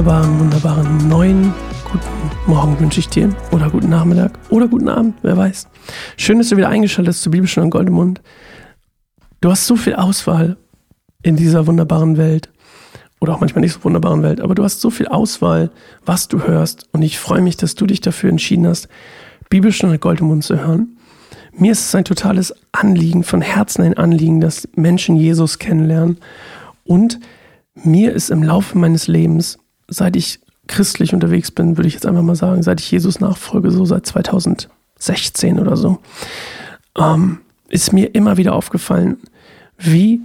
wunderbaren, wunderbaren neuen guten Morgen wünsche ich dir. Oder guten Nachmittag. Oder guten Abend, wer weiß. Schön, dass du wieder eingeschaltet hast zu Bibelstunde und Goldemund. Du hast so viel Auswahl in dieser wunderbaren Welt. Oder auch manchmal nicht so wunderbaren Welt. Aber du hast so viel Auswahl, was du hörst. Und ich freue mich, dass du dich dafür entschieden hast, Bibelstunde und Goldemund zu hören. Mir ist es ein totales Anliegen, von Herzen ein Anliegen, dass Menschen Jesus kennenlernen. Und mir ist im Laufe meines Lebens, seit ich christlich unterwegs bin, würde ich jetzt einfach mal sagen, seit ich Jesus nachfolge, so seit 2016 oder so, ähm, ist mir immer wieder aufgefallen, wie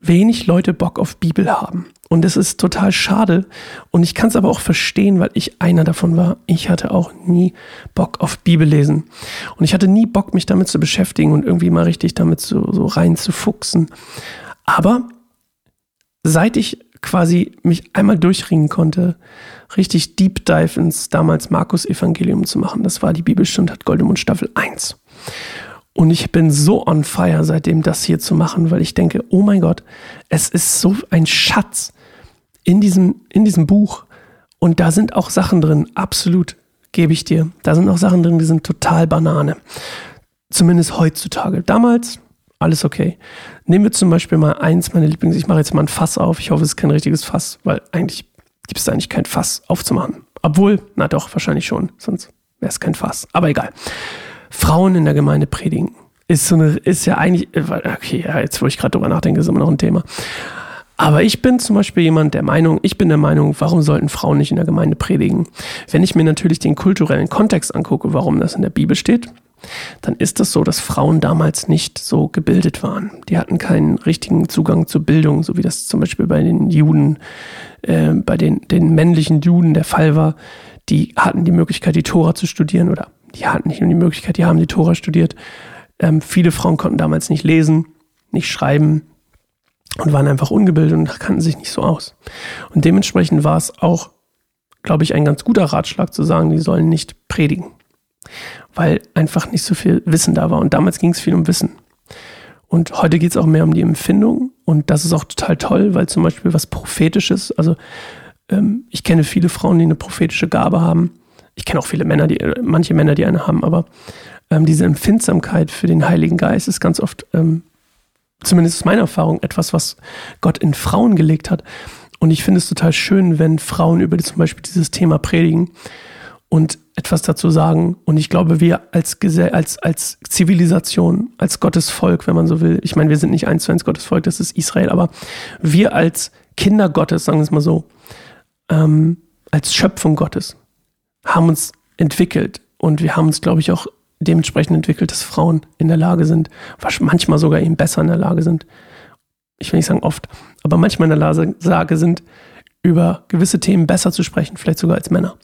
wenig Leute Bock auf Bibel haben. Und es ist total schade. Und ich kann es aber auch verstehen, weil ich einer davon war. Ich hatte auch nie Bock auf Bibel lesen. Und ich hatte nie Bock, mich damit zu beschäftigen und irgendwie mal richtig damit so, so rein zu fuchsen. Aber seit ich quasi mich einmal durchringen konnte, richtig Deep Dive ins damals Markus Evangelium zu machen. Das war die Bibelstunde hat Goldemund Staffel 1. Und ich bin so on fire seitdem das hier zu machen, weil ich denke, oh mein Gott, es ist so ein Schatz in diesem, in diesem Buch. Und da sind auch Sachen drin, absolut, gebe ich dir. Da sind auch Sachen drin, die sind total Banane. Zumindest heutzutage. Damals alles okay. Nehmen wir zum Beispiel mal eins meiner Lieblings. Ich mache jetzt mal ein Fass auf. Ich hoffe, es ist kein richtiges Fass, weil eigentlich gibt es eigentlich kein Fass aufzumachen. Obwohl, na doch, wahrscheinlich schon. Sonst wäre es kein Fass. Aber egal. Frauen in der Gemeinde predigen. Ist so eine, ist ja eigentlich, okay, ja, jetzt wo ich gerade drüber nachdenke, ist immer noch ein Thema. Aber ich bin zum Beispiel jemand der Meinung, ich bin der Meinung, warum sollten Frauen nicht in der Gemeinde predigen? Wenn ich mir natürlich den kulturellen Kontext angucke, warum das in der Bibel steht, dann ist es so, dass Frauen damals nicht so gebildet waren. Die hatten keinen richtigen Zugang zur Bildung, so wie das zum Beispiel bei den Juden, äh, bei den, den männlichen Juden der Fall war. Die hatten die Möglichkeit, die Tora zu studieren oder die hatten nicht nur die Möglichkeit, die haben die Tora studiert. Ähm, viele Frauen konnten damals nicht lesen, nicht schreiben und waren einfach ungebildet und kannten sich nicht so aus. Und dementsprechend war es auch, glaube ich, ein ganz guter Ratschlag zu sagen, die sollen nicht predigen weil einfach nicht so viel Wissen da war. Und damals ging es viel um Wissen. Und heute geht es auch mehr um die Empfindung. Und das ist auch total toll, weil zum Beispiel was Prophetisches, also ähm, ich kenne viele Frauen, die eine prophetische Gabe haben. Ich kenne auch viele Männer, die, manche Männer, die eine haben, aber ähm, diese Empfindsamkeit für den Heiligen Geist ist ganz oft, ähm, zumindest ist meine Erfahrung, etwas, was Gott in Frauen gelegt hat. Und ich finde es total schön, wenn Frauen über zum Beispiel dieses Thema predigen und etwas dazu sagen. Und ich glaube, wir als, als, als Zivilisation, als Gottesvolk, wenn man so will, ich meine, wir sind nicht eins zu eins Gottesvolk, das ist Israel, aber wir als Kinder Gottes, sagen wir es mal so, ähm, als Schöpfung Gottes, haben uns entwickelt. Und wir haben uns, glaube ich, auch dementsprechend entwickelt, dass Frauen in der Lage sind, manchmal sogar eben besser in der Lage sind. Ich will nicht sagen oft, aber manchmal in der Lage sind, über gewisse Themen besser zu sprechen, vielleicht sogar als Männer.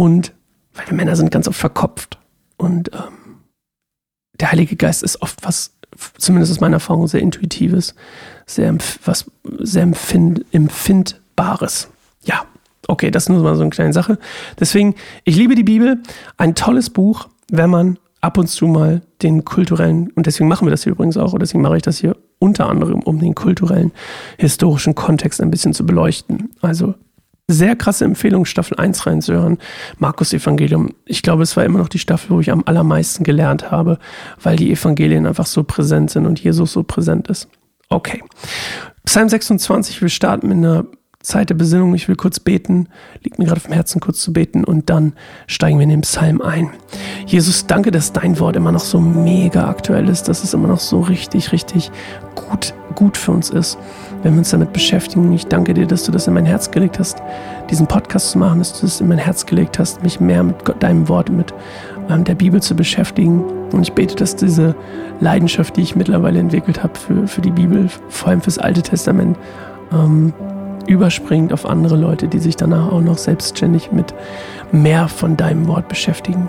Und weil wir Männer sind ganz oft verkopft. Und ähm, der Heilige Geist ist oft was, zumindest aus meiner Erfahrung, sehr Intuitives, sehr, was, sehr empfind, Empfindbares. Ja, okay, das ist nur mal so eine kleine Sache. Deswegen, ich liebe die Bibel. Ein tolles Buch, wenn man ab und zu mal den kulturellen, und deswegen machen wir das hier übrigens auch, und deswegen mache ich das hier unter anderem, um den kulturellen, historischen Kontext ein bisschen zu beleuchten. Also sehr krasse Empfehlung, Staffel 1 reinzuhören. Markus Evangelium. Ich glaube, es war immer noch die Staffel, wo ich am allermeisten gelernt habe, weil die Evangelien einfach so präsent sind und Jesus so präsent ist. Okay. Psalm 26, wir starten mit einer Zeit der Besinnung. Ich will kurz beten. Liegt mir gerade auf dem Herzen, kurz zu beten. Und dann steigen wir in den Psalm ein. Jesus, danke, dass dein Wort immer noch so mega aktuell ist, dass es immer noch so richtig, richtig gut, gut für uns ist wenn wir uns damit beschäftigen. Ich danke dir, dass du das in mein Herz gelegt hast, diesen Podcast zu machen, dass du das in mein Herz gelegt hast, mich mehr mit deinem Wort, mit ähm, der Bibel zu beschäftigen. Und ich bete, dass diese Leidenschaft, die ich mittlerweile entwickelt habe für, für die Bibel, vor allem fürs Alte Testament, ähm, überspringt auf andere Leute, die sich danach auch noch selbstständig mit mehr von deinem Wort beschäftigen.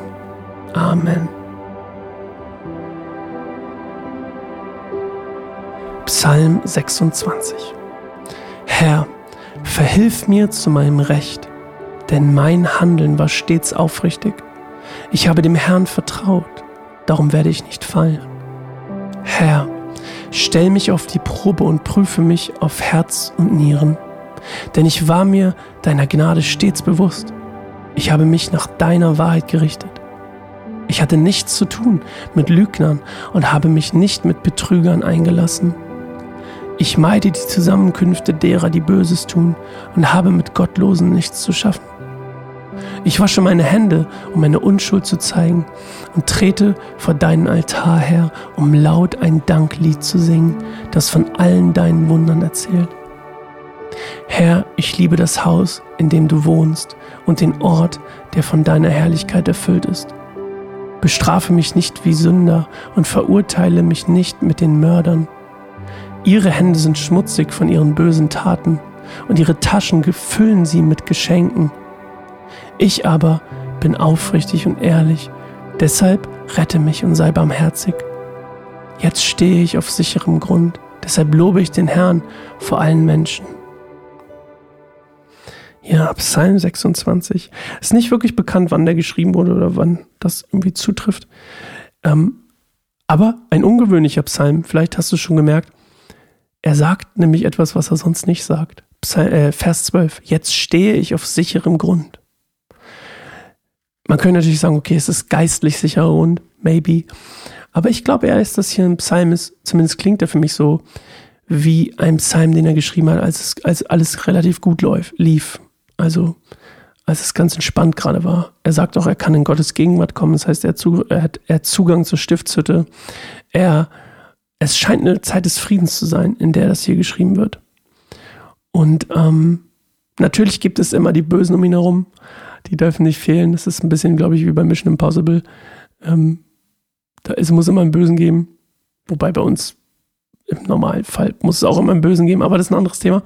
Amen. Psalm 26 Herr, verhilf mir zu meinem Recht, denn mein Handeln war stets aufrichtig. Ich habe dem Herrn vertraut, darum werde ich nicht fallen. Herr, stell mich auf die Probe und prüfe mich auf Herz und Nieren. Denn ich war mir deiner Gnade stets bewusst. Ich habe mich nach deiner Wahrheit gerichtet. Ich hatte nichts zu tun mit Lügnern und habe mich nicht mit Betrügern eingelassen. Ich meide die Zusammenkünfte derer, die Böses tun, und habe mit Gottlosen nichts zu schaffen. Ich wasche meine Hände, um meine Unschuld zu zeigen, und trete vor deinen Altar her, um laut ein Danklied zu singen, das von allen deinen Wundern erzählt. Herr, ich liebe das Haus, in dem du wohnst, und den Ort, der von deiner Herrlichkeit erfüllt ist. Bestrafe mich nicht wie Sünder und verurteile mich nicht mit den Mördern. Ihre Hände sind schmutzig von ihren bösen Taten, und ihre Taschen gefüllen sie mit Geschenken. Ich aber bin aufrichtig und ehrlich, deshalb rette mich und sei barmherzig. Jetzt stehe ich auf sicherem Grund, deshalb lobe ich den Herrn vor allen Menschen. Ja, Psalm 26. Ist nicht wirklich bekannt, wann der geschrieben wurde oder wann das irgendwie zutrifft. Ähm, aber ein ungewöhnlicher Psalm, vielleicht hast du es schon gemerkt. Er sagt nämlich etwas, was er sonst nicht sagt. Äh, Vers 12. Jetzt stehe ich auf sicherem Grund. Man könnte natürlich sagen, okay, es ist geistlich sicherer Grund, maybe. Aber ich glaube eher, dass das hier ein Psalm ist, zumindest klingt er für mich so, wie ein Psalm, den er geschrieben hat, als, es, als alles relativ gut läuft, lief. Also als es ganz entspannt gerade war. Er sagt auch, er kann in Gottes Gegenwart kommen. Das heißt, er, zu, er, hat, er hat Zugang zur Stiftshütte. Er, es scheint eine Zeit des Friedens zu sein, in der das hier geschrieben wird. Und ähm, natürlich gibt es immer die Bösen um ihn herum. Die dürfen nicht fehlen. Das ist ein bisschen, glaube ich, wie bei Mission Impossible. Ähm, da, es muss immer einen Bösen geben. Wobei bei uns im Normalfall muss es auch immer einen Bösen geben, aber das ist ein anderes Thema.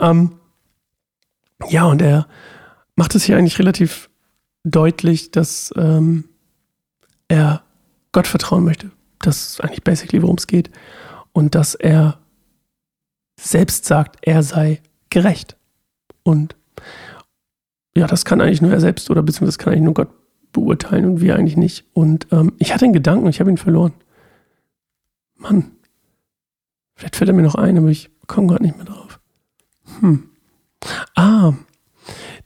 Ähm, ja, und er macht es hier eigentlich relativ deutlich, dass ähm, er Gott vertrauen möchte. Das ist eigentlich basically, worum es geht. Und dass er selbst sagt, er sei gerecht. Und ja, das kann eigentlich nur er selbst oder beziehungsweise das kann eigentlich nur Gott beurteilen und wir eigentlich nicht. Und ähm, ich hatte einen Gedanken und ich habe ihn verloren. Mann, vielleicht fällt er mir noch ein, aber ich komme gerade nicht mehr drauf. Hm. Ah,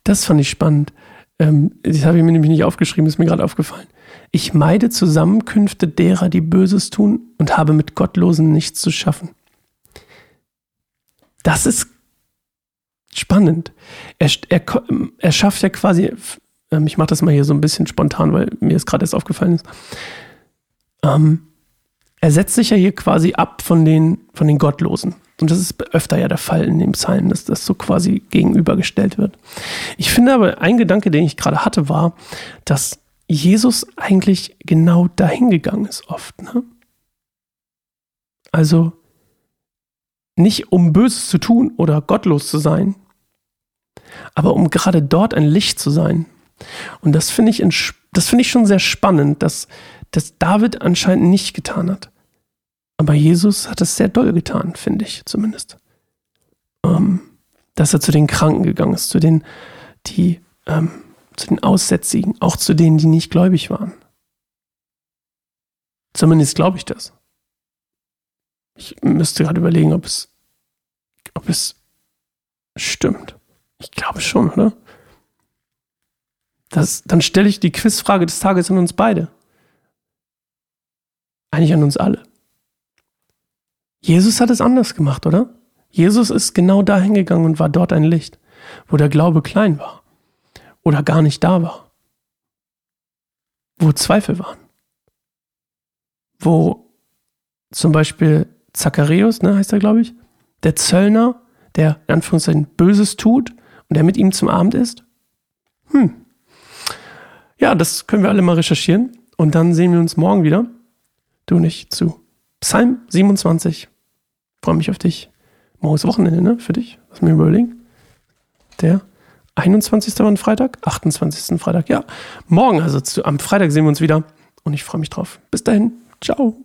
das fand ich spannend. Ähm, das habe ich mir nämlich nicht aufgeschrieben, ist mir gerade aufgefallen. Ich meide Zusammenkünfte derer, die Böses tun und habe mit Gottlosen nichts zu schaffen. Das ist spannend. Er, er, er schafft ja quasi, ähm, ich mache das mal hier so ein bisschen spontan, weil mir es gerade erst aufgefallen ist. Ähm, er setzt sich ja hier quasi ab von den, von den Gottlosen. Und das ist öfter ja der Fall in dem Psalm, dass das so quasi gegenübergestellt wird. Ich finde aber, ein Gedanke, den ich gerade hatte, war, dass Jesus eigentlich genau dahin gegangen ist oft. Ne? Also nicht um Böses zu tun oder gottlos zu sein, aber um gerade dort ein Licht zu sein. Und das finde ich, das finde ich schon sehr spannend, dass, dass David anscheinend nicht getan hat. Aber Jesus hat es sehr doll getan, finde ich zumindest. Ähm, dass er zu den Kranken gegangen ist, zu den, die, ähm, zu den Aussätzigen, auch zu denen, die nicht gläubig waren. Zumindest glaube ich das. Ich müsste gerade überlegen, ob es, ob es stimmt. Ich glaube schon, oder? Das, dann stelle ich die Quizfrage des Tages an uns beide. Eigentlich an uns alle. Jesus hat es anders gemacht, oder? Jesus ist genau dahin gegangen und war dort ein Licht, wo der Glaube klein war oder gar nicht da war, wo Zweifel waren, wo zum Beispiel Zacharias, ne, heißt er, glaube ich, der Zöllner, der in Anführungszeichen Böses tut und der mit ihm zum Abend ist. Hm. Ja, das können wir alle mal recherchieren und dann sehen wir uns morgen wieder. Du nicht zu Psalm 27 freue mich auf dich. Morgen ist Wochenende, ne? Für dich. Lass mir überlegen. Der 21. war ein Freitag, 28. Freitag, ja. Morgen, also zu, am Freitag sehen wir uns wieder und ich freue mich drauf. Bis dahin. Ciao.